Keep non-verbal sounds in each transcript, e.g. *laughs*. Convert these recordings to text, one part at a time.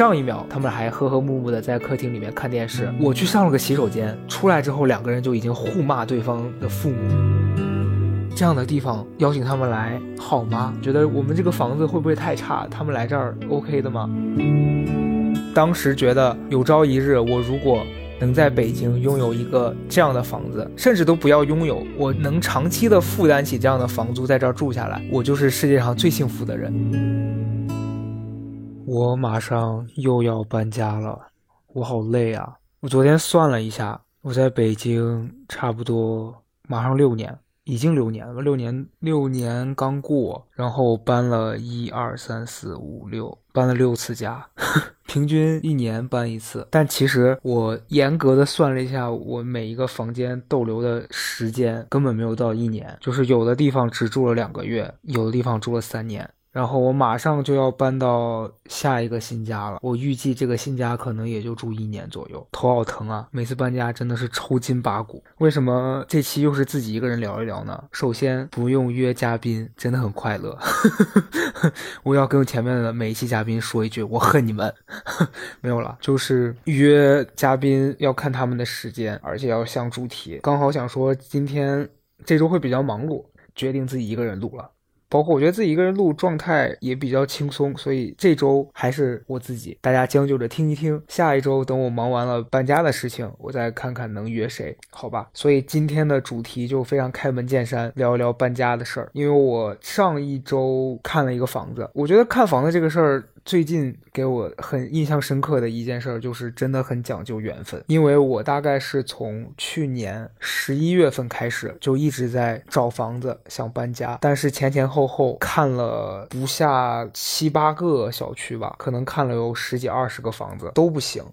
上一秒他们还和和睦睦的在客厅里面看电视，我去上了个洗手间，出来之后两个人就已经互骂对方的父母。这样的地方邀请他们来好吗？觉得我们这个房子会不会太差？他们来这儿 OK 的吗？当时觉得有朝一日我如果。能在北京拥有一个这样的房子，甚至都不要拥有，我能长期的负担起这样的房租，在这儿住下来，我就是世界上最幸福的人。我马上又要搬家了，我好累啊！我昨天算了一下，我在北京差不多马上六年。已经六年了，六年六年刚过，然后搬了一二三四五六，搬了六次家，*laughs* 平均一年搬一次。但其实我严格的算了一下，我每一个房间逗留的时间根本没有到一年，就是有的地方只住了两个月，有的地方住了三年。然后我马上就要搬到下一个新家了，我预计这个新家可能也就住一年左右，头好疼啊！每次搬家真的是抽筋拔骨。为什么这期又是自己一个人聊一聊呢？首先不用约嘉宾，真的很快乐。*laughs* 我要跟前面的每一期嘉宾说一句，我恨你们。*laughs* 没有了，就是约嘉宾要看他们的时间，而且要像主题。刚好想说今天这周会比较忙碌，决定自己一个人录了。包括我觉得自己一个人录状态也比较轻松，所以这周还是我自己，大家将就着听一听。下一周等我忙完了搬家的事情，我再看看能约谁，好吧？所以今天的主题就非常开门见山，聊一聊搬家的事儿。因为我上一周看了一个房子，我觉得看房子这个事儿。最近给我很印象深刻的一件事儿，就是真的很讲究缘分。因为我大概是从去年十一月份开始，就一直在找房子，想搬家，但是前前后后看了不下七八个小区吧，可能看了有十几二十个房子都不行。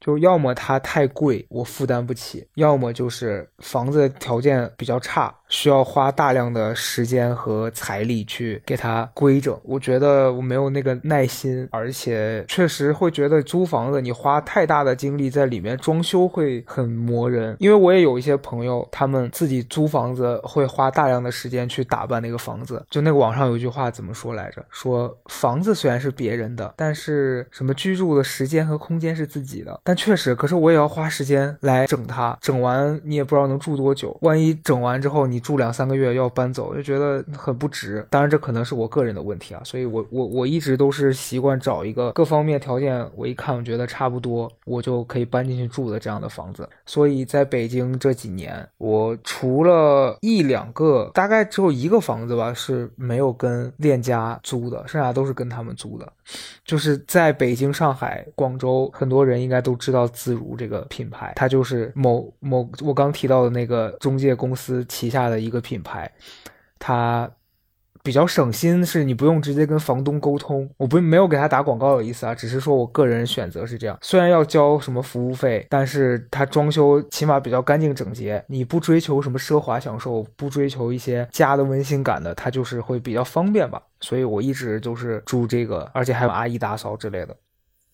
就要么它太贵，我负担不起；要么就是房子条件比较差，需要花大量的时间和财力去给它规整。我觉得我没有那个耐心，而且确实会觉得租房子你花太大的精力在里面装修会很磨人。因为我也有一些朋友，他们自己租房子会花大量的时间去打扮那个房子。就那个网上有一句话怎么说来着？说房子虽然是别人的，但是什么居住的时间和空间是自己的，但。确实，可是我也要花时间来整它，整完你也不知道能住多久。万一整完之后你你住两三个月要搬走，就觉得很不值。当然，这可能是我个人的问题啊，所以我我我一直都是习惯找一个各方面条件我一看我觉得差不多，我就可以搬进去住的这样的房子。所以在北京这几年，我除了一两个，大概只有一个房子吧是没有跟链家租的，剩下都是跟他们租的。就是在北京、上海、广州，很多人应该都。知道自如这个品牌，它就是某某我刚提到的那个中介公司旗下的一个品牌，它比较省心，是你不用直接跟房东沟通。我不没有给他打广告的意思啊，只是说我个人选择是这样。虽然要交什么服务费，但是他装修起码比较干净整洁。你不追求什么奢华享受，不追求一些家的温馨感的，他就是会比较方便吧。所以我一直就是住这个，而且还有阿姨打扫之类的。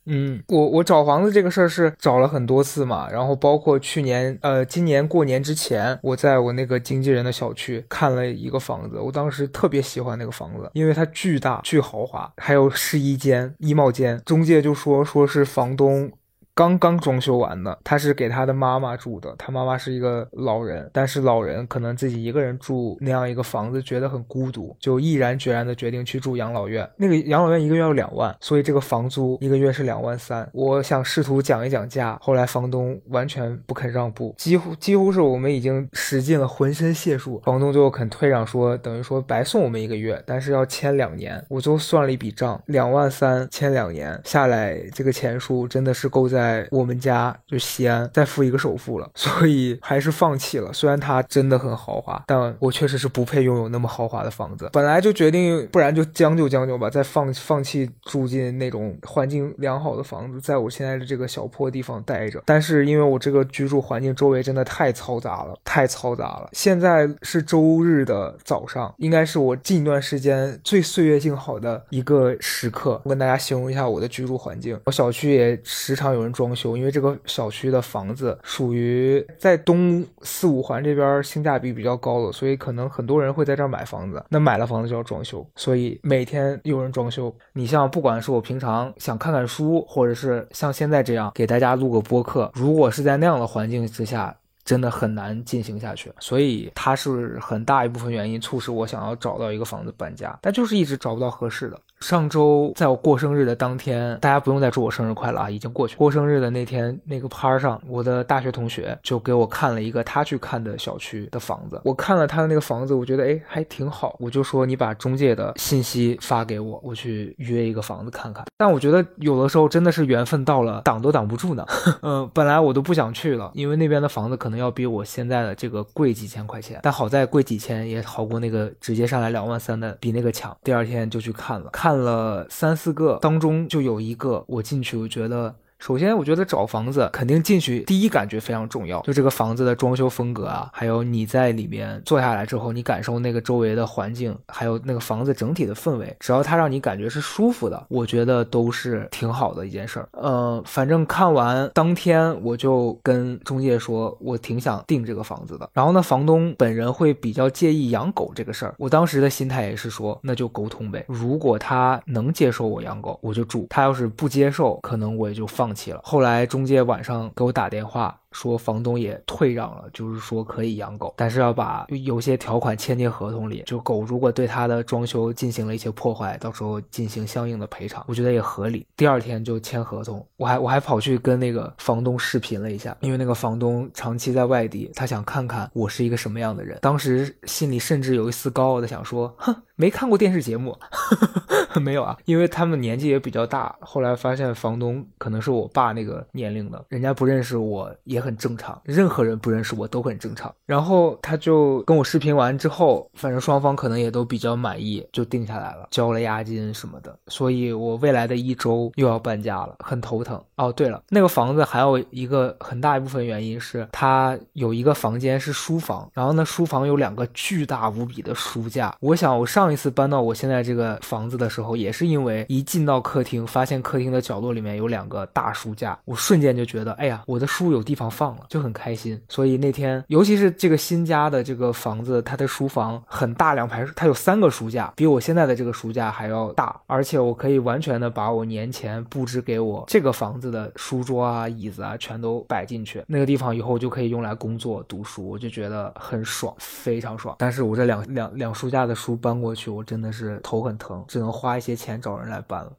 嗯，我我找房子这个事儿是找了很多次嘛，然后包括去年呃今年过年之前，我在我那个经纪人的小区看了一个房子，我当时特别喜欢那个房子，因为它巨大巨豪华，还有试衣间、衣帽间，中介就说说是房东。刚刚装修完的，他是给他的妈妈住的。他妈妈是一个老人，但是老人可能自己一个人住那样一个房子，觉得很孤独，就毅然决然的决定去住养老院。那个养老院一个月要两万，所以这个房租一个月是两万三。我想试图讲一讲价，后来房东完全不肯让步，几乎几乎是我们已经使尽了浑身解数，房东最后肯退让，说等于说白送我们一个月，但是要签两年。我就算了一笔账，两万三签两年下来，这个钱数真的是够在。在我们家就西安再付一个首付了，*laughs* 所以还是放弃了。虽然它真的很豪华，但我确实是不配拥有那么豪华的房子。本来就决定，不然就将就将就吧，再放放弃住进那种环境良好的房子，在我现在的这个小破地方待着。但是因为我这个居住环境周围真的太嘈杂了，太嘈杂了。现在是周日的早上，应该是我近一段时间最岁月静好的一个时刻。我跟大家形容一下我的居住环境，我小区也时常有人。装修，因为这个小区的房子属于在东四五环这边性价比比较高的，所以可能很多人会在这儿买房子。那买了房子就要装修，所以每天有人装修。你像不管是我平常想看看书，或者是像现在这样给大家录个播客，如果是在那样的环境之下。真的很难进行下去，所以它是很大一部分原因促使我想要找到一个房子搬家，但就是一直找不到合适的。上周在我过生日的当天，大家不用再祝我生日快乐啊，已经过去。过生日的那天，那个趴上，我的大学同学就给我看了一个他去看的小区的房子。我看了他的那个房子，我觉得哎还挺好，我就说你把中介的信息发给我，我去约一个房子看看。但我觉得有的时候真的是缘分到了，挡都挡不住呢。嗯，*laughs* 本来我都不想去了，因为那边的房子可能。要比我现在的这个贵几千块钱，但好在贵几千也好过那个直接上来两万三的，比那个强。第二天就去看了，看看了三四个，当中就有一个我进去，我觉得。首先，我觉得找房子肯定进去第一感觉非常重要，就这个房子的装修风格啊，还有你在里面坐下来之后，你感受那个周围的环境，还有那个房子整体的氛围，只要它让你感觉是舒服的，我觉得都是挺好的一件事儿。呃，反正看完当天我就跟中介说，我挺想订这个房子的。然后呢，房东本人会比较介意养狗这个事儿，我当时的心态也是说，那就沟通呗。如果他能接受我养狗，我就住；他要是不接受，可能我也就放。放弃了。后来中介晚上给我打电话。说房东也退让了，就是说可以养狗，但是要把有些条款签进合同里。就狗如果对他的装修进行了一些破坏，到时候进行相应的赔偿，我觉得也合理。第二天就签合同，我还我还跑去跟那个房东视频了一下，因为那个房东长期在外地，他想看看我是一个什么样的人。当时心里甚至有一丝高傲的想说，哼，没看过电视节目，*laughs* 没有啊，因为他们年纪也比较大。后来发现房东可能是我爸那个年龄的，人家不认识我也。很正常，任何人不认识我都很正常。然后他就跟我视频完之后，反正双方可能也都比较满意，就定下来了，交了押金什么的。所以我未来的一周又要搬家了，很头疼。哦，对了，那个房子还有一个很大一部分原因是它有一个房间是书房，然后呢，书房有两个巨大无比的书架。我想我上一次搬到我现在这个房子的时候，也是因为一进到客厅，发现客厅的角落里面有两个大书架，我瞬间就觉得，哎呀，我的书有地方。放了就很开心，所以那天，尤其是这个新家的这个房子，它的书房很大，两排，它有三个书架，比我现在的这个书架还要大，而且我可以完全的把我年前布置给我这个房子的书桌啊、椅子啊全都摆进去，那个地方以后就可以用来工作、读书，我就觉得很爽，非常爽。但是我这两两两书架的书搬过去，我真的是头很疼，只能花一些钱找人来搬了。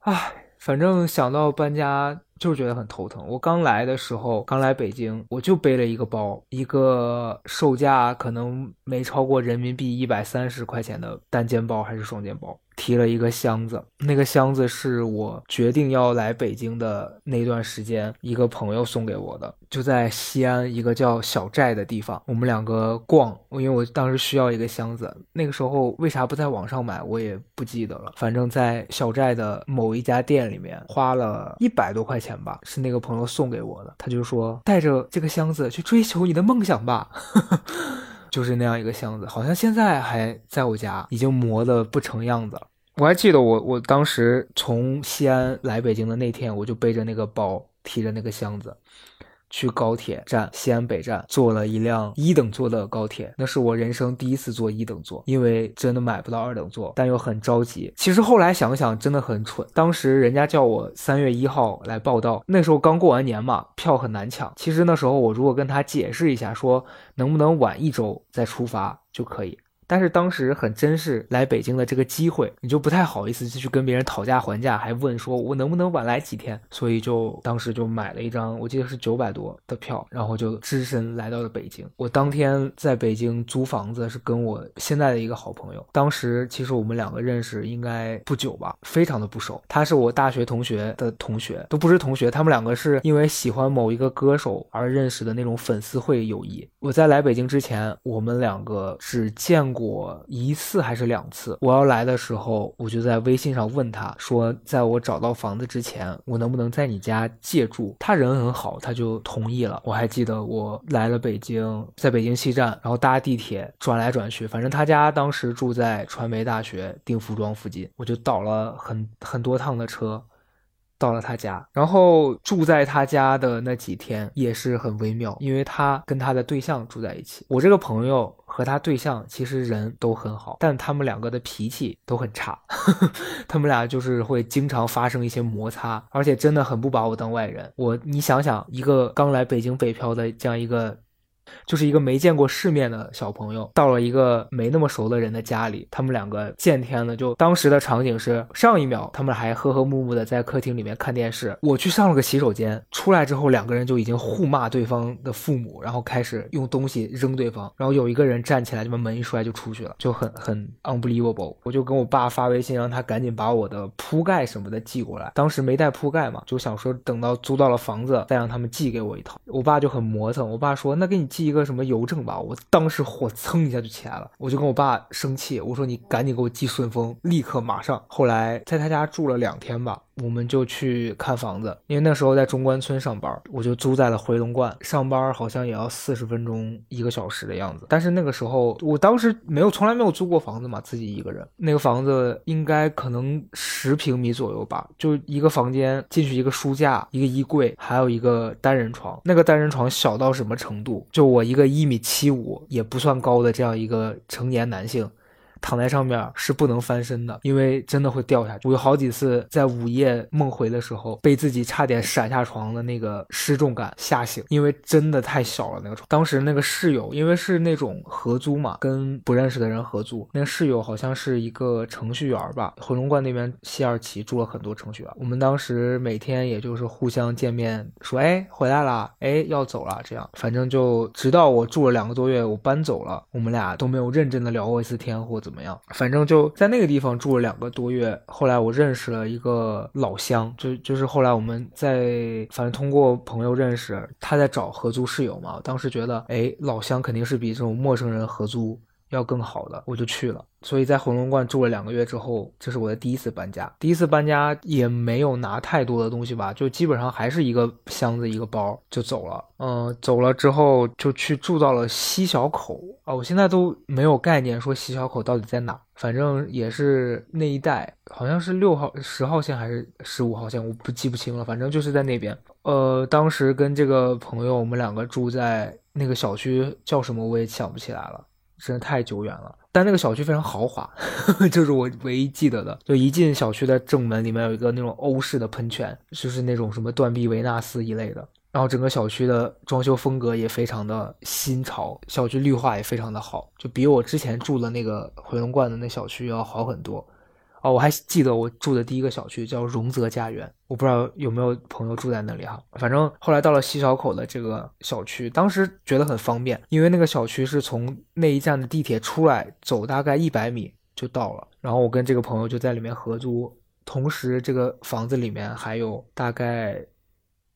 唉。反正想到搬家，就是觉得很头疼。我刚来的时候，刚来北京，我就背了一个包，一个售价可能没超过人民币一百三十块钱的单肩包还是双肩包。提了一个箱子，那个箱子是我决定要来北京的那段时间，一个朋友送给我的，就在西安一个叫小寨的地方，我们两个逛，因为我当时需要一个箱子，那个时候为啥不在网上买，我也不记得了，反正在小寨的某一家店里面花了一百多块钱吧，是那个朋友送给我的，他就说带着这个箱子去追求你的梦想吧。*laughs* 就是那样一个箱子，好像现在还在我家，已经磨得不成样子了。我还记得我我当时从西安来北京的那天，我就背着那个包，提着那个箱子。去高铁站西安北站坐了一辆一等座的高铁，那是我人生第一次坐一等座，因为真的买不到二等座，但又很着急。其实后来想想真的很蠢，当时人家叫我三月一号来报道，那时候刚过完年嘛，票很难抢。其实那时候我如果跟他解释一下，说能不能晚一周再出发就可以。但是当时很珍视来北京的这个机会，你就不太好意思就去跟别人讨价还价，还问说我能不能晚来几天，所以就当时就买了一张，我记得是九百多的票，然后就只身来到了北京。我当天在北京租房子是跟我现在的一个好朋友，当时其实我们两个认识应该不久吧，非常的不熟。他是我大学同学的同学，都不是同学，他们两个是因为喜欢某一个歌手而认识的那种粉丝会友谊。我在来北京之前，我们两个只见。过我一次还是两次？我要来的时候，我就在微信上问他说，在我找到房子之前，我能不能在你家借住？他人很好，他就同意了。我还记得我来了北京，在北京西站，然后搭地铁转来转去，反正他家当时住在传媒大学定福庄附近，我就倒了很很多趟的车。到了他家，然后住在他家的那几天也是很微妙，因为他跟他的对象住在一起。我这个朋友和他对象其实人都很好，但他们两个的脾气都很差，*laughs* 他们俩就是会经常发生一些摩擦，而且真的很不把我当外人。我你想想，一个刚来北京北漂的这样一个。就是一个没见过世面的小朋友，到了一个没那么熟的人的家里，他们两个见天了。就当时的场景是，上一秒他们还和和睦睦的在客厅里面看电视，我去上了个洗手间，出来之后两个人就已经互骂对方的父母，然后开始用东西扔对方，然后有一个人站起来就把门一摔就出去了，就很很 unbelievable。我就跟我爸发微信让他赶紧把我的铺盖什么的寄过来，当时没带铺盖嘛，就想说等到租到了房子再让他们寄给我一套。我爸就很磨蹭，我爸说那给你。寄一个什么邮政吧，我当时火蹭一下就起来了，我就跟我爸生气，我说你赶紧给我寄顺丰，立刻马上。后来在他家住了两天吧。我们就去看房子，因为那时候在中关村上班，我就租在了回龙观。上班好像也要四十分钟一个小时的样子。但是那个时候，我当时没有，从来没有租过房子嘛，自己一个人。那个房子应该可能十平米左右吧，就一个房间，进去一个书架，一个衣柜，还有一个单人床。那个单人床小到什么程度？就我一个一米七五也不算高的这样一个成年男性。躺在上面是不能翻身的，因为真的会掉下去。我有好几次在午夜梦回的时候，被自己差点闪下床的那个失重感吓醒，因为真的太小了那个床。当时那个室友，因为是那种合租嘛，跟不认识的人合租，那个室友好像是一个程序员吧。回龙观那边西二旗住了很多程序员，我们当时每天也就是互相见面，说哎回来了，哎要走了，这样反正就直到我住了两个多月，我搬走了，我们俩都没有认真的聊过一次天或怎么。怎么样？反正就在那个地方住了两个多月。后来我认识了一个老乡，就就是后来我们在反正通过朋友认识，他在找合租室友嘛。当时觉得，哎，老乡肯定是比这种陌生人合租要更好的，我就去了。所以在回龙观住了两个月之后，这是我的第一次搬家。第一次搬家也没有拿太多的东西吧，就基本上还是一个箱子一个包就走了。嗯，走了之后就去住到了西小口啊，我现在都没有概念说西小口到底在哪，反正也是那一带，好像是六号、十号线还是十五号线，我不记不清了，反正就是在那边。呃，当时跟这个朋友，我们两个住在那个小区叫什么我也想不起来了，真的太久远了。但那个小区非常豪华，*laughs* 就是我唯一记得的。就一进小区的正门，里面有一个那种欧式的喷泉，就是那种什么断臂维纳斯一类的。然后整个小区的装修风格也非常的新潮，小区绿化也非常的好，就比我之前住的那个回龙观的那小区要好很多。哦，我还记得我住的第一个小区叫荣泽家园，我不知道有没有朋友住在那里哈。反正后来到了西小口的这个小区，当时觉得很方便，因为那个小区是从那一站的地铁出来，走大概一百米就到了。然后我跟这个朋友就在里面合租，同时这个房子里面还有大概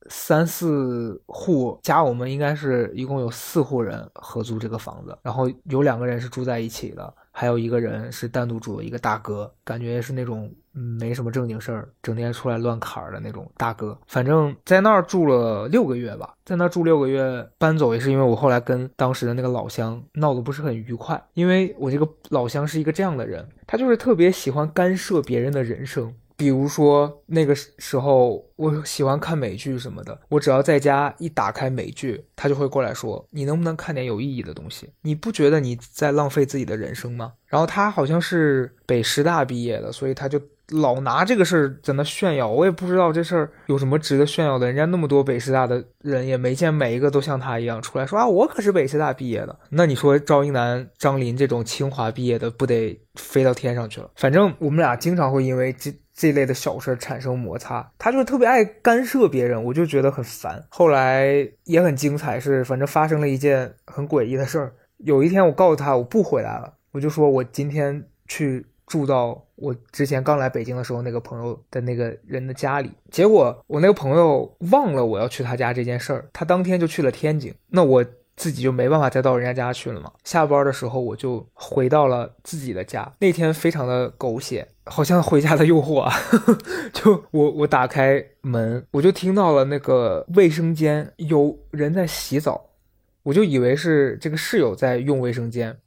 三四户加我们应该是一共有四户人合租这个房子，然后有两个人是住在一起的。还有一个人是单独住的一个大哥，感觉是那种没什么正经事儿，整天出来乱侃的那种大哥。反正在那儿住了六个月吧，在那儿住六个月，搬走也是因为我后来跟当时的那个老乡闹得不是很愉快，因为我这个老乡是一个这样的人，他就是特别喜欢干涉别人的人生。比如说那个时候，我喜欢看美剧什么的，我只要在家一打开美剧，他就会过来说：“你能不能看点有意义的东西？你不觉得你在浪费自己的人生吗？”然后他好像是北师大毕业的，所以他就老拿这个事儿在那炫耀。我也不知道这事儿有什么值得炫耀的，人家那么多北师大的人也没见每一个都像他一样出来说啊，我可是北师大毕业的。那你说赵英男、张琳这种清华毕业的，不得飞到天上去了？反正我们俩经常会因为这。这类的小事产生摩擦，他就特别爱干涉别人，我就觉得很烦。后来也很精彩，是反正发生了一件很诡异的事儿。有一天我告诉他我不回来了，我就说我今天去住到我之前刚来北京的时候那个朋友的那个人的家里。结果我那个朋友忘了我要去他家这件事儿，他当天就去了天津。那我。自己就没办法再到人家家去了嘛。下班的时候我就回到了自己的家。那天非常的狗血，好像回家的诱惑啊。*laughs* 就我我打开门，我就听到了那个卫生间有人在洗澡，我就以为是这个室友在用卫生间。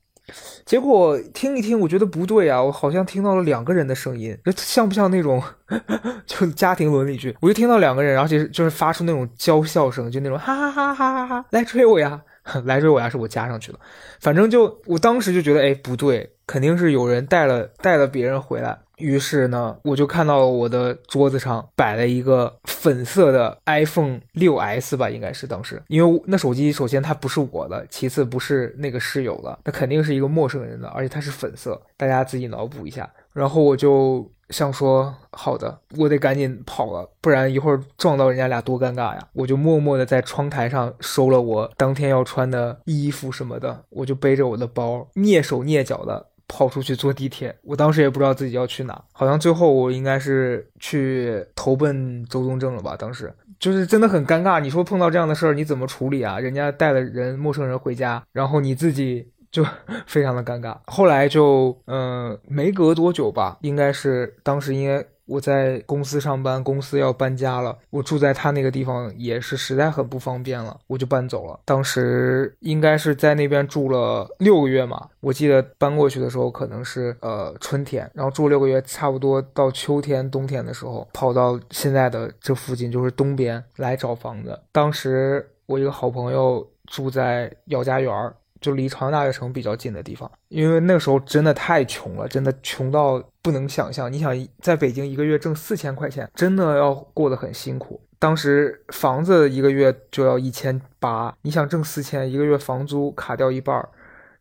结果听一听，我觉得不对啊，我好像听到了两个人的声音，这像不像那种 *laughs* 就家庭伦理剧？我就听到两个人，然后就是就是发出那种娇笑声，就那种哈哈哈哈哈哈，来追我呀，*laughs* 来追我呀，是我加上去的。反正就我当时就觉得，哎，不对，肯定是有人带了带了别人回来。于是呢，我就看到我的桌子上摆了一个粉色的 iPhone 六 S 吧，应该是当时，因为那手机首先它不是我的，其次不是那个室友的，那肯定是一个陌生人的，而且它是粉色，大家自己脑补一下。然后我就想说，好的，我得赶紧跑了，不然一会儿撞到人家俩多尴尬呀！我就默默的在窗台上收了我当天要穿的衣服什么的，我就背着我的包，蹑手蹑脚的。跑出去坐地铁，我当时也不知道自己要去哪，好像最后我应该是去投奔周宗正了吧？当时就是真的很尴尬。你说碰到这样的事儿，你怎么处理啊？人家带了人陌生人回家，然后你自己就 *laughs* 非常的尴尬。后来就嗯，没隔多久吧，应该是当时应该。我在公司上班，公司要搬家了，我住在他那个地方也是实在很不方便了，我就搬走了。当时应该是在那边住了六个月嘛，我记得搬过去的时候可能是呃春天，然后住六个月，差不多到秋天、冬天的时候，跑到现在的这附近，就是东边来找房子。当时我一个好朋友住在姚家园儿。就离朝阳大悦城比较近的地方，因为那时候真的太穷了，真的穷到不能想象。你想在北京一个月挣四千块钱，真的要过得很辛苦。当时房子一个月就要一千八，你想挣四千，一个月房租卡掉一半儿。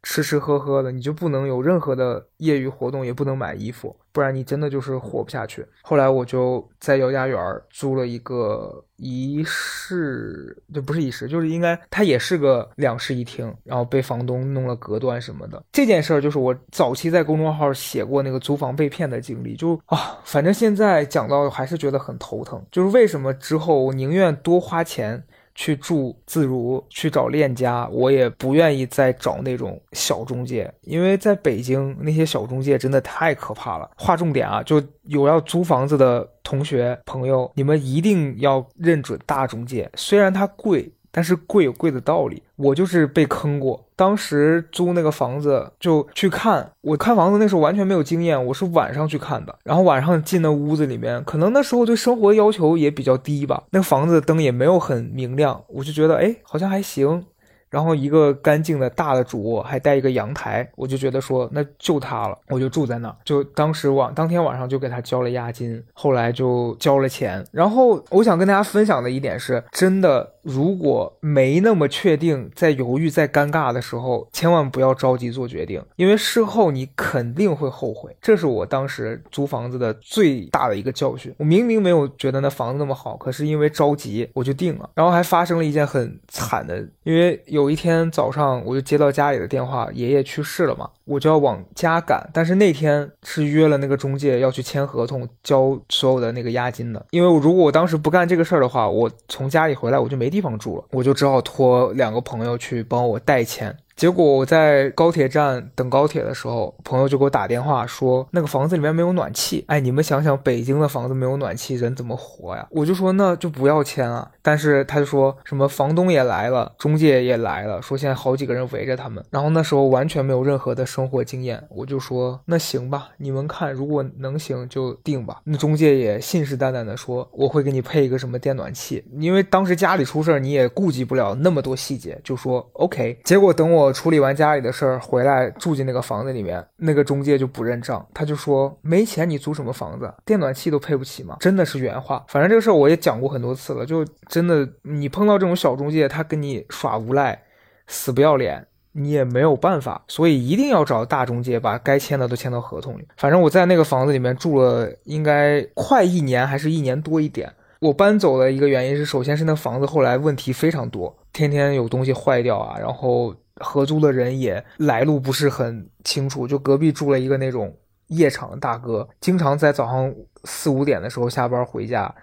吃吃喝喝的，你就不能有任何的业余活动，也不能买衣服，不然你真的就是活不下去。后来我就在姚家园租了一个一室，就不是一室，就是应该它也是个两室一厅，然后被房东弄了隔断什么的。这件事儿就是我早期在公众号写过那个租房被骗的经历，就啊，反正现在讲到还是觉得很头疼，就是为什么之后我宁愿多花钱。去住自如，去找链家，我也不愿意再找那种小中介，因为在北京那些小中介真的太可怕了。划重点啊，就有要租房子的同学朋友，你们一定要认准大中介，虽然它贵。但是贵有贵的道理，我就是被坑过。当时租那个房子就去看，我看房子那时候完全没有经验，我是晚上去看的。然后晚上进那屋子里面，可能那时候对生活要求也比较低吧，那个房子灯也没有很明亮，我就觉得哎，好像还行。然后一个干净的大的主卧，还带一个阳台，我就觉得说那就他了，我就住在那儿。就当时晚当天晚上就给他交了押金，后来就交了钱。然后我想跟大家分享的一点是，真的如果没那么确定，在犹豫、在尴尬的时候，千万不要着急做决定，因为事后你肯定会后悔。这是我当时租房子的最大的一个教训。我明明没有觉得那房子那么好，可是因为着急我就定了。然后还发生了一件很惨的，因为有。一天早上，我就接到家里的电话，爷爷去世了嘛，我就要往家赶。但是那天是约了那个中介要去签合同、交所有的那个押金的。因为如果我当时不干这个事儿的话，我从家里回来我就没地方住了，我就只好托两个朋友去帮我带钱。结果我在高铁站等高铁的时候，朋友就给我打电话说那个房子里面没有暖气。哎，你们想想，北京的房子没有暖气，人怎么活呀？我就说那就不要签了。但是他就说什么房东也来了，中介也来了，说现在好几个人围着他们。然后那时候完全没有任何的生活经验，我就说那行吧，你们看如果能行就定吧。那中介也信誓旦旦的说我会给你配一个什么电暖气，因为当时家里出事，你也顾及不了那么多细节，就说 OK。结果等我。处理完家里的事儿回来住进那个房子里面，那个中介就不认账，他就说没钱你租什么房子，电暖气都配不起吗？真的是原话。反正这个事儿我也讲过很多次了，就真的你碰到这种小中介，他跟你耍无赖，死不要脸，你也没有办法，所以一定要找大中介，把该签的都签到合同里。反正我在那个房子里面住了应该快一年，还是一年多一点。我搬走的一个原因是，首先是那房子后来问题非常多，天天有东西坏掉啊，然后。合租的人也来路不是很清楚，就隔壁住了一个那种夜场的大哥，经常在早上四五点的时候下班回家，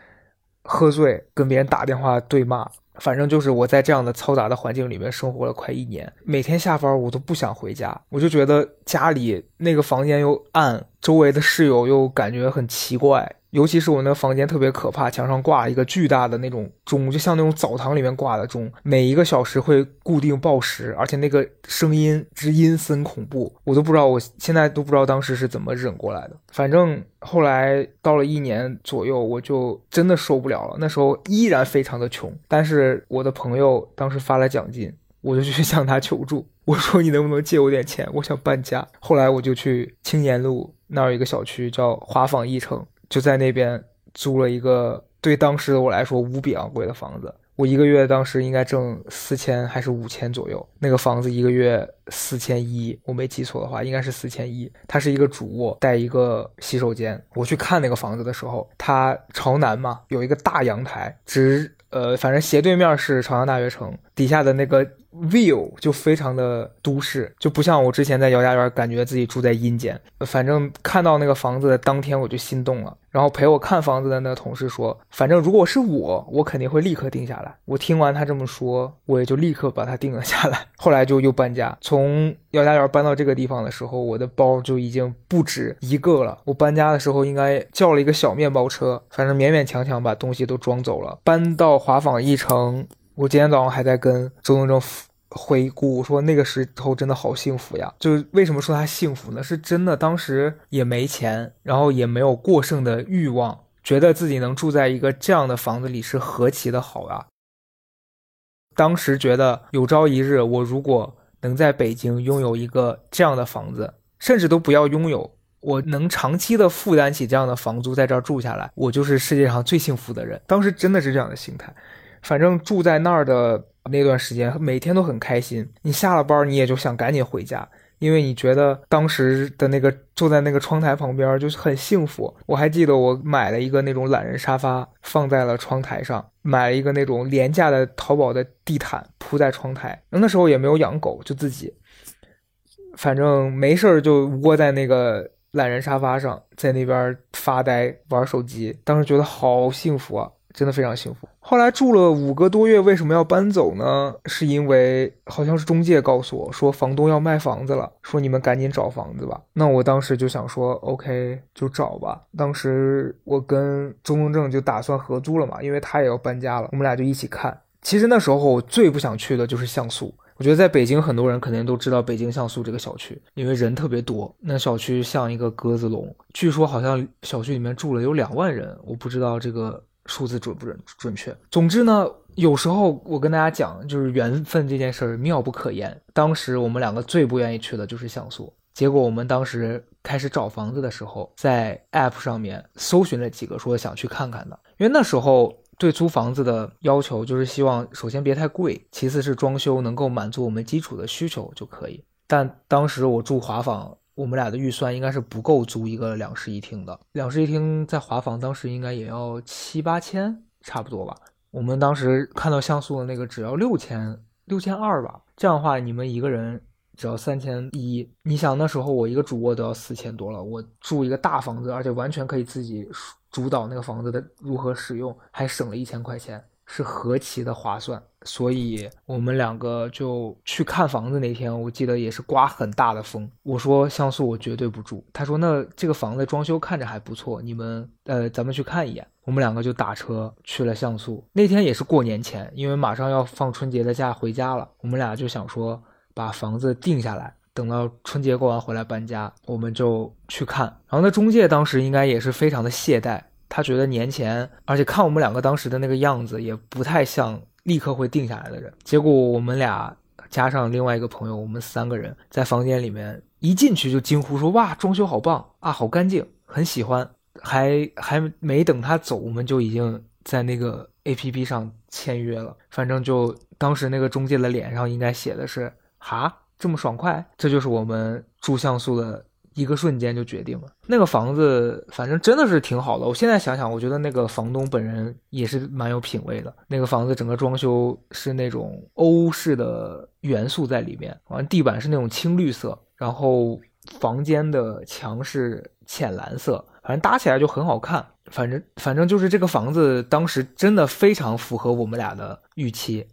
喝醉跟别人打电话对骂。反正就是我在这样的嘈杂的环境里面生活了快一年，每天下班我都不想回家，我就觉得家里那个房间又暗，周围的室友又感觉很奇怪，尤其是我那房间特别可怕，墙上挂一个巨大的那种钟，就像那种澡堂里面挂的钟，每一个小时会固定报时，而且那个声音之阴森恐怖，我都不知道，我现在都不知道当时是怎么忍过来的。反正后来到了一年左右，我就真的受不了了。那时候依然非常的穷，但是我的朋友当时发了奖金，我就去向他求助，我说你能不能借我点钱，我想搬家。后来我就去青年路那儿有一个小区叫华坊一城。就在那边租了一个对当时的我来说无比昂贵的房子，我一个月当时应该挣四千还是五千左右。那个房子一个月四千一，我没记错的话应该是四千一。它是一个主卧带一个洗手间。我去看那个房子的时候，它朝南嘛，有一个大阳台，直呃，反正斜对面是朝阳大学城，底下的那个。view 就非常的都市，就不像我之前在姚家园，感觉自己住在阴间。反正看到那个房子的当天，我就心动了。然后陪我看房子的那个同事说：“反正如果是我，我肯定会立刻定下来。”我听完他这么说，我也就立刻把它定了下来。*laughs* 后来就又搬家，从姚家园搬到这个地方的时候，我的包就已经不止一个了。我搬家的时候应该叫了一个小面包车，反正勉勉强强把东西都装走了。搬到华坊一城。我今天早上还在跟周东正回顾说，那个时候真的好幸福呀！就是为什么说他幸福呢？是真的，当时也没钱，然后也没有过剩的欲望，觉得自己能住在一个这样的房子里是何其的好啊！当时觉得有朝一日，我如果能在北京拥有一个这样的房子，甚至都不要拥有，我能长期的负担起这样的房租，在这儿住下来，我就是世界上最幸福的人。当时真的是这样的心态。反正住在那儿的那段时间，每天都很开心。你下了班，你也就想赶紧回家，因为你觉得当时的那个坐在那个窗台旁边就是很幸福。我还记得我买了一个那种懒人沙发，放在了窗台上，买了一个那种廉价的淘宝的地毯铺在窗台。那时候也没有养狗，就自己，反正没事儿就窝在那个懒人沙发上，在那边发呆玩手机。当时觉得好幸福啊！真的非常幸福。后来住了五个多月，为什么要搬走呢？是因为好像是中介告诉我说房东要卖房子了，说你们赶紧找房子吧。那我当时就想说，OK，就找吧。当时我跟周东正就打算合租了嘛，因为他也要搬家了，我们俩就一起看。其实那时候我最不想去的就是像素。我觉得在北京很多人肯定都知道北京像素这个小区，因为人特别多。那小区像一个鸽子笼，据说好像小区里面住了有两万人，我不知道这个。数字准不准准确？总之呢，有时候我跟大家讲，就是缘分这件事儿妙不可言。当时我们两个最不愿意去的就是像素，结果我们当时开始找房子的时候，在 App 上面搜寻了几个说想去看看的，因为那时候对租房子的要求就是希望首先别太贵，其次是装修能够满足我们基础的需求就可以。但当时我住华坊。我们俩的预算应该是不够租一个两室一厅的，两室一厅在华房当时应该也要七八千，差不多吧。我们当时看到像素的那个只要六千六千二吧，这样的话你们一个人只要三千一。你想那时候我一个主卧都要四千多了，我住一个大房子，而且完全可以自己主导那个房子的如何使用，还省了一千块钱。是何其的划算，所以我们两个就去看房子那天，我记得也是刮很大的风。我说像素我绝对不住，他说那这个房子装修看着还不错，你们呃咱们去看一眼。我们两个就打车去了像素。那天也是过年前，因为马上要放春节的假回家了，我们俩就想说把房子定下来，等到春节过完回来搬家，我们就去看。然后那中介当时应该也是非常的懈怠。他觉得年前，而且看我们两个当时的那个样子，也不太像立刻会定下来的人。结果我们俩加上另外一个朋友，我们三个人在房间里面一进去就惊呼说：“哇，装修好棒啊，好干净，很喜欢。”还还没等他走，我们就已经在那个 A P P 上签约了。反正就当时那个中介的脸上应该写的是：“哈，这么爽快。”这就是我们住像素的。一个瞬间就决定了，那个房子反正真的是挺好的。我现在想想，我觉得那个房东本人也是蛮有品位的。那个房子整个装修是那种欧式的元素在里面，完地板是那种青绿色，然后房间的墙是浅蓝色，反正搭起来就很好看。反正反正就是这个房子当时真的非常符合我们俩的预期，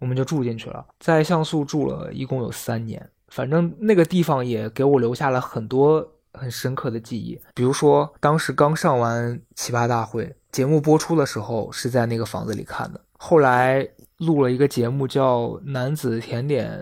我们就住进去了，在像素住了一共有三年。反正那个地方也给我留下了很多很深刻的记忆。比如说，当时刚上完奇葩大会节目播出的时候，是在那个房子里看的。后来录了一个节目，叫《男子甜点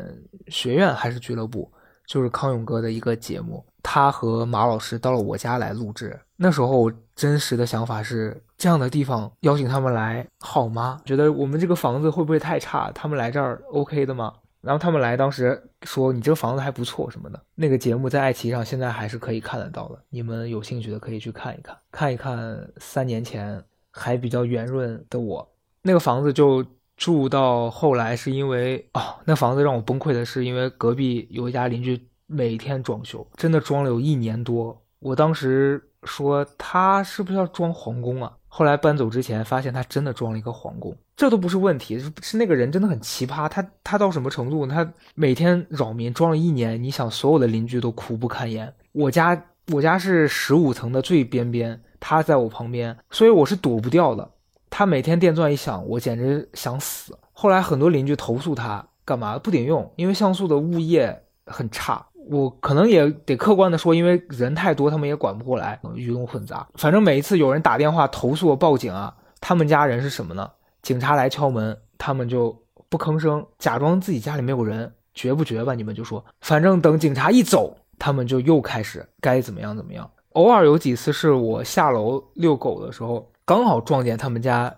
学院》还是俱乐部，就是康永哥的一个节目。他和马老师到了我家来录制，那时候真实的想法是这样的地方邀请他们来好吗？觉得我们这个房子会不会太差？他们来这儿 OK 的吗？然后他们来，当时说你这个房子还不错什么的。那个节目在爱奇艺上现在还是可以看得到的，你们有兴趣的可以去看一看，看一看三年前还比较圆润的我。那个房子就住到后来是因为哦，那房子让我崩溃的是因为隔壁有一家邻居。每天装修，真的装了有一年多。我当时说他是不是要装皇宫啊？后来搬走之前发现他真的装了一个皇宫，这都不是问题，是那个人真的很奇葩。他他到什么程度？他每天扰民，装了一年，你想所有的邻居都苦不堪言。我家我家是十五层的最边边，他在我旁边，所以我是躲不掉的。他每天电钻一响，我简直想死。后来很多邻居投诉他干嘛不顶用，因为像素的物业很差。我可能也得客观的说，因为人太多，他们也管不过来，鱼龙混杂。反正每一次有人打电话投诉报警啊，他们家人是什么呢？警察来敲门，他们就不吭声，假装自己家里没有人，绝不绝吧？你们就说，反正等警察一走，他们就又开始该怎么样怎么样。偶尔有几次是我下楼遛狗的时候，刚好撞见他们家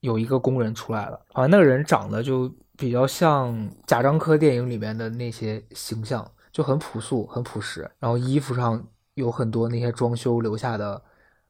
有一个工人出来了，好像那个人长得就比较像贾樟柯电影里面的那些形象。就很朴素，很朴实，然后衣服上有很多那些装修留下的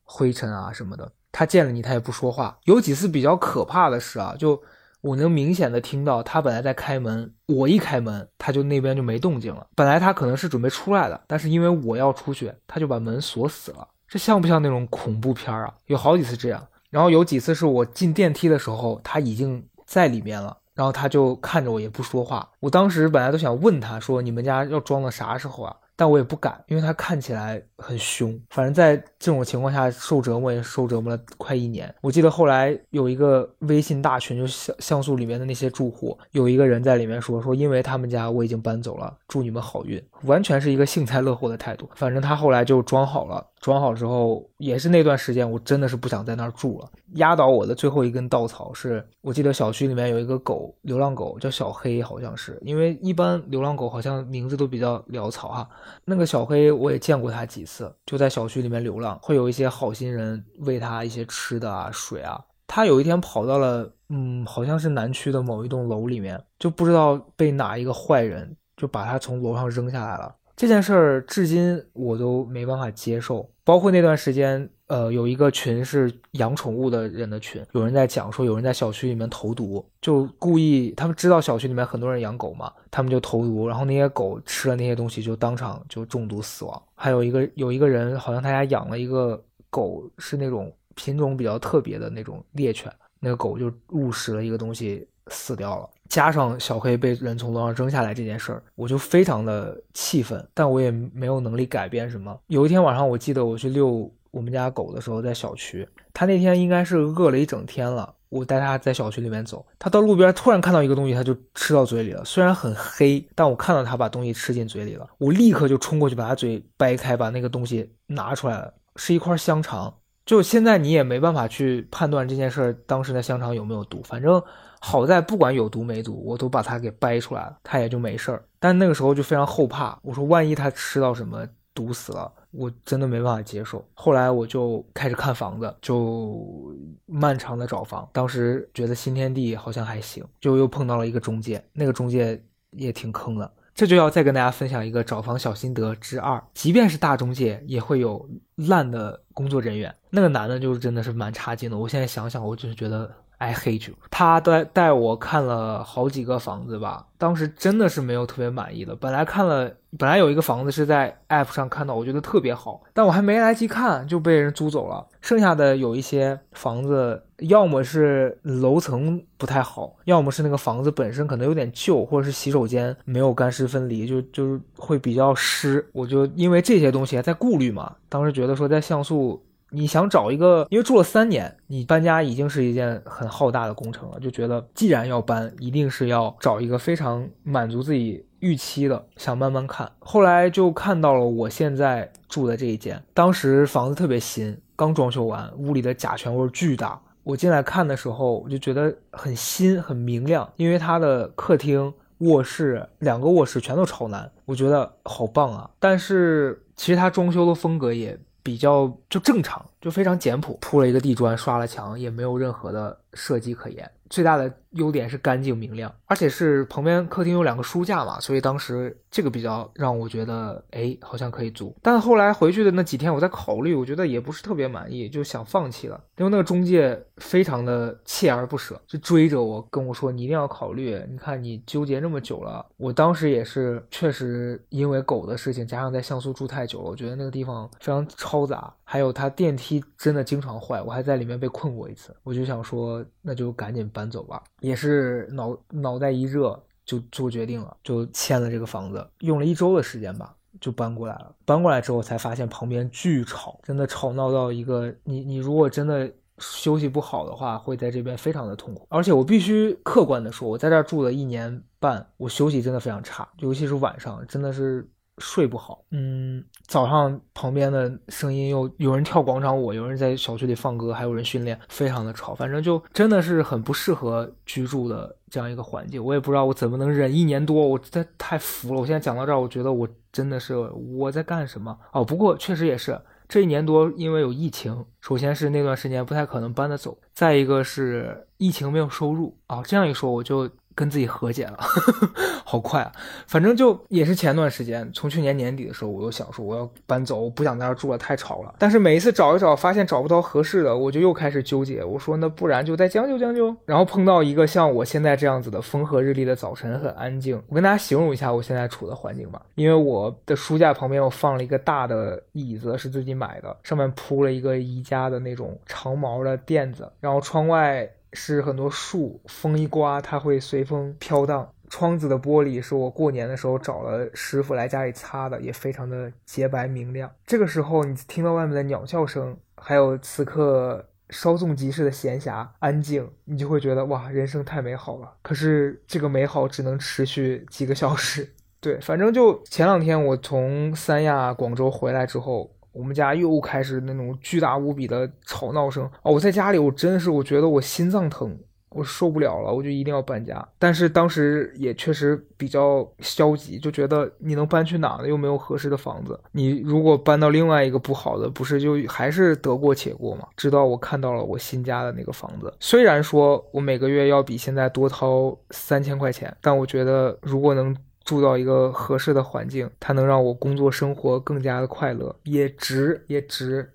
灰尘啊什么的。他见了你，他也不说话。有几次比较可怕的是啊，就我能明显的听到他本来在开门，我一开门，他就那边就没动静了。本来他可能是准备出来的，但是因为我要出去，他就把门锁死了。这像不像那种恐怖片啊？有好几次这样，然后有几次是我进电梯的时候，他已经在里面了。然后他就看着我也不说话，我当时本来都想问他说：“你们家要装到啥时候啊？”但我也不敢，因为他看起来很凶。反正在这种情况下受折磨也受折磨了快一年。我记得后来有一个微信大群，就像像素里面的那些住户，有一个人在里面说说，因为他们家我已经搬走了，祝你们好运，完全是一个幸灾乐祸的态度。反正他后来就装好了。装好之后，也是那段时间，我真的是不想在那儿住了。压倒我的最后一根稻草是，我记得小区里面有一个狗，流浪狗叫小黑，好像是。因为一般流浪狗好像名字都比较潦草哈。那个小黑我也见过它几次，就在小区里面流浪，会有一些好心人喂它一些吃的啊、水啊。它有一天跑到了，嗯，好像是南区的某一栋楼里面，就不知道被哪一个坏人就把它从楼上扔下来了。这件事儿至今我都没办法接受，包括那段时间，呃，有一个群是养宠物的人的群，有人在讲说有人在小区里面投毒，就故意他们知道小区里面很多人养狗嘛，他们就投毒，然后那些狗吃了那些东西就当场就中毒死亡。还有一个有一个人好像他家养了一个狗，是那种品种比较特别的那种猎犬，那个狗就误食了一个东西死掉了。加上小黑被人从楼上扔下来这件事儿，我就非常的气愤，但我也没有能力改变什么。有一天晚上，我记得我去遛我们家狗的时候，在小区，它那天应该是饿了一整天了。我带它在小区里面走，它到路边突然看到一个东西，它就吃到嘴里了。虽然很黑，但我看到它把东西吃进嘴里了，我立刻就冲过去把它嘴掰开，把那个东西拿出来了，是一块香肠。就现在你也没办法去判断这件事儿当时的香肠有没有毒，反正。好在不管有毒没毒，我都把它给掰出来了，它也就没事儿。但那个时候就非常后怕，我说万一它吃到什么毒死了，我真的没办法接受。后来我就开始看房子，就漫长的找房。当时觉得新天地好像还行，就又碰到了一个中介，那个中介也挺坑的。这就要再跟大家分享一个找房小心得之二：即便是大中介，也会有烂的工作人员。那个男的就真的是蛮差劲的。我现在想想，我就是觉得。I hate you。他带带我看了好几个房子吧，当时真的是没有特别满意的。本来看了，本来有一个房子是在 App 上看到，我觉得特别好，但我还没来及看就被人租走了。剩下的有一些房子，要么是楼层不太好，要么是那个房子本身可能有点旧，或者是洗手间没有干湿分离，就就是会比较湿。我就因为这些东西还在顾虑嘛，当时觉得说在像素。你想找一个，因为住了三年，你搬家已经是一件很浩大的工程了，就觉得既然要搬，一定是要找一个非常满足自己预期的，想慢慢看。后来就看到了我现在住的这一间，当时房子特别新，刚装修完，屋里的甲醛味巨大。我进来看的时候，我就觉得很新、很明亮，因为它的客厅、卧室两个卧室全都朝南，我觉得好棒啊。但是其实它装修的风格也比较就正常，就非常简朴，铺了一个地砖，刷了墙，也没有任何的设计可言。最大的优点是干净明亮，而且是旁边客厅有两个书架嘛，所以当时这个比较让我觉得，哎，好像可以租。但后来回去的那几天，我在考虑，我觉得也不是特别满意，就想放弃了。因为那个中介非常的锲而不舍，就追着我跟我说，你一定要考虑。你看你纠结那么久了，我当时也是确实因为狗的事情，加上在像素住太久了，我觉得那个地方非常嘈杂，还有它电梯真的经常坏，我还在里面被困过一次，我就想说，那就赶紧。搬走吧，也是脑脑袋一热就做决定了，就签了这个房子，用了一周的时间吧，就搬过来了。搬过来之后才发现旁边巨吵，真的吵闹到一个你你如果真的休息不好的话，会在这边非常的痛苦。而且我必须客观的说，我在这儿住了一年半，我休息真的非常差，尤其是晚上，真的是。睡不好，嗯，早上旁边的声音又有人跳广场舞，有人在小区里放歌，还有人训练，非常的吵，反正就真的是很不适合居住的这样一个环境。我也不知道我怎么能忍一年多，我真太服了。我现在讲到这儿，我觉得我真的是我在干什么哦？不过确实也是这一年多，因为有疫情，首先是那段时间不太可能搬得走，再一个是疫情没有收入啊。这样一说，我就。跟自己和解了，*laughs* 好快啊！反正就也是前段时间，从去年年底的时候，我就想说我要搬走，我不想在这住了，太吵了。但是每一次找一找，发现找不到合适的，我就又开始纠结。我说那不然就再将就将就。然后碰到一个像我现在这样子的风和日丽的早晨，很安静。我跟大家形容一下我现在处的环境吧。因为我的书架旁边我放了一个大的椅子，是自己买的，上面铺了一个宜家的那种长毛的垫子，然后窗外。是很多树，风一刮，它会随风飘荡。窗子的玻璃是我过年的时候找了师傅来家里擦的，也非常的洁白明亮。这个时候，你听到外面的鸟叫声，还有此刻稍纵即逝的闲暇安静，你就会觉得哇，人生太美好了。可是这个美好只能持续几个小时。对，反正就前两天我从三亚、广州回来之后。我们家又开始那种巨大无比的吵闹声哦！我在家里，我真的是我觉得我心脏疼，我受不了了，我就一定要搬家。但是当时也确实比较消极，就觉得你能搬去哪呢？又没有合适的房子。你如果搬到另外一个不好的，不是就还是得过且过吗？直到我看到了我新家的那个房子，虽然说我每个月要比现在多掏三千块钱，但我觉得如果能。住到一个合适的环境，它能让我工作生活更加的快乐，也值也值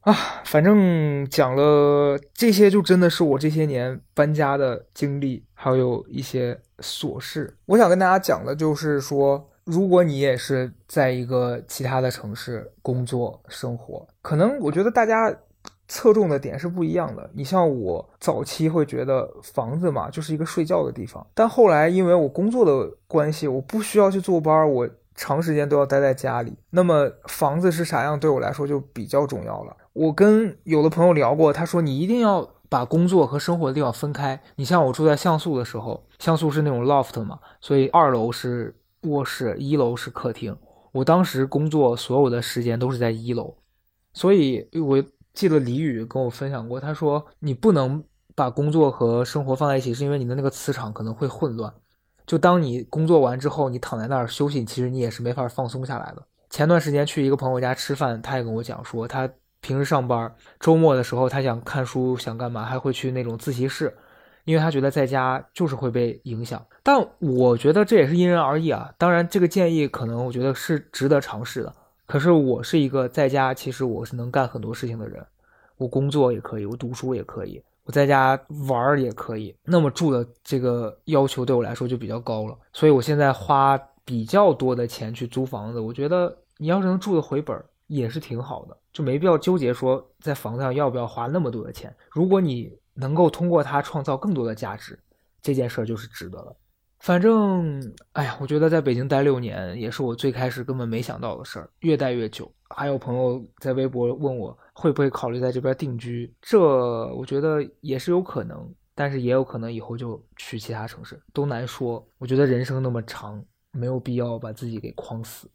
啊！反正讲了这些，就真的是我这些年搬家的经历，还有一些琐事。我想跟大家讲的就是说，如果你也是在一个其他的城市工作生活，可能我觉得大家。侧重的点是不一样的。你像我早期会觉得房子嘛就是一个睡觉的地方，但后来因为我工作的关系，我不需要去坐班，我长时间都要待在家里。那么房子是啥样，对我来说就比较重要了。我跟有的朋友聊过，他说你一定要把工作和生活的地方分开。你像我住在像素的时候，像素是那种 loft 嘛，所以二楼是卧室，一楼是客厅。我当时工作所有的时间都是在一楼，所以我。记得李宇跟我分享过，他说你不能把工作和生活放在一起，是因为你的那个磁场可能会混乱。就当你工作完之后，你躺在那儿休息，其实你也是没法放松下来的。前段时间去一个朋友家吃饭，他也跟我讲说，他平时上班，周末的时候他想看书想干嘛，还会去那种自习室，因为他觉得在家就是会被影响。但我觉得这也是因人而异啊。当然，这个建议可能我觉得是值得尝试的。可是我是一个在家，其实我是能干很多事情的人，我工作也可以，我读书也可以，我在家玩儿也可以。那么住的这个要求对我来说就比较高了，所以我现在花比较多的钱去租房子。我觉得你要是能住的回本，也是挺好的，就没必要纠结说在房子上要不要花那么多的钱。如果你能够通过它创造更多的价值，这件事儿就是值得了。反正，哎呀，我觉得在北京待六年也是我最开始根本没想到的事儿，越待越久。还有朋友在微博问我会不会考虑在这边定居，这我觉得也是有可能，但是也有可能以后就去其他城市，都难说。我觉得人生那么长，没有必要把自己给框死。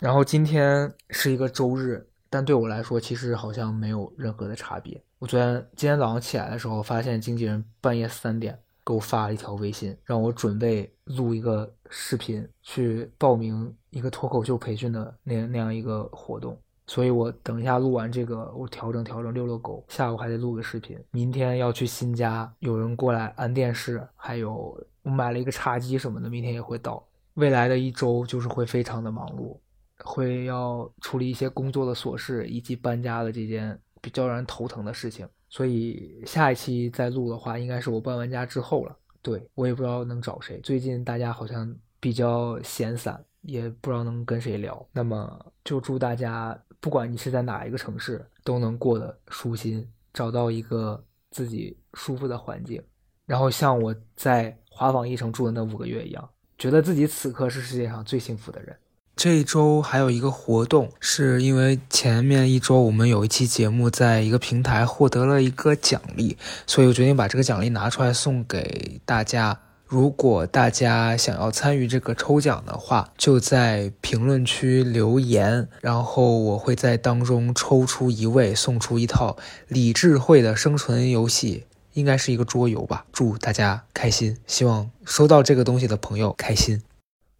然后今天是一个周日，但对我来说其实好像没有任何的差别。我昨天今天早上起来的时候，发现经纪人半夜三点给我发了一条微信，让我准备录一个视频去报名一个脱口秀培训的那那样一个活动。所以我等一下录完这个，我调整调整遛遛狗，下午还得录个视频。明天要去新家，有人过来安电视，还有我买了一个茶几什么的，明天也会到。未来的一周就是会非常的忙碌，会要处理一些工作的琐事，以及搬家的这件。比较让人头疼的事情，所以下一期再录的话，应该是我搬完家之后了。对我也不知道能找谁，最近大家好像比较闲散，也不知道能跟谁聊。那么就祝大家，不管你是在哪一个城市，都能过得舒心，找到一个自己舒服的环境，然后像我在华纺一城住的那五个月一样，觉得自己此刻是世界上最幸福的人。这一周还有一个活动，是因为前面一周我们有一期节目在一个平台获得了一个奖励，所以我决定把这个奖励拿出来送给大家。如果大家想要参与这个抽奖的话，就在评论区留言，然后我会在当中抽出一位，送出一套李智慧的生存游戏，应该是一个桌游吧。祝大家开心，希望收到这个东西的朋友开心。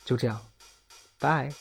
就这样。Bye.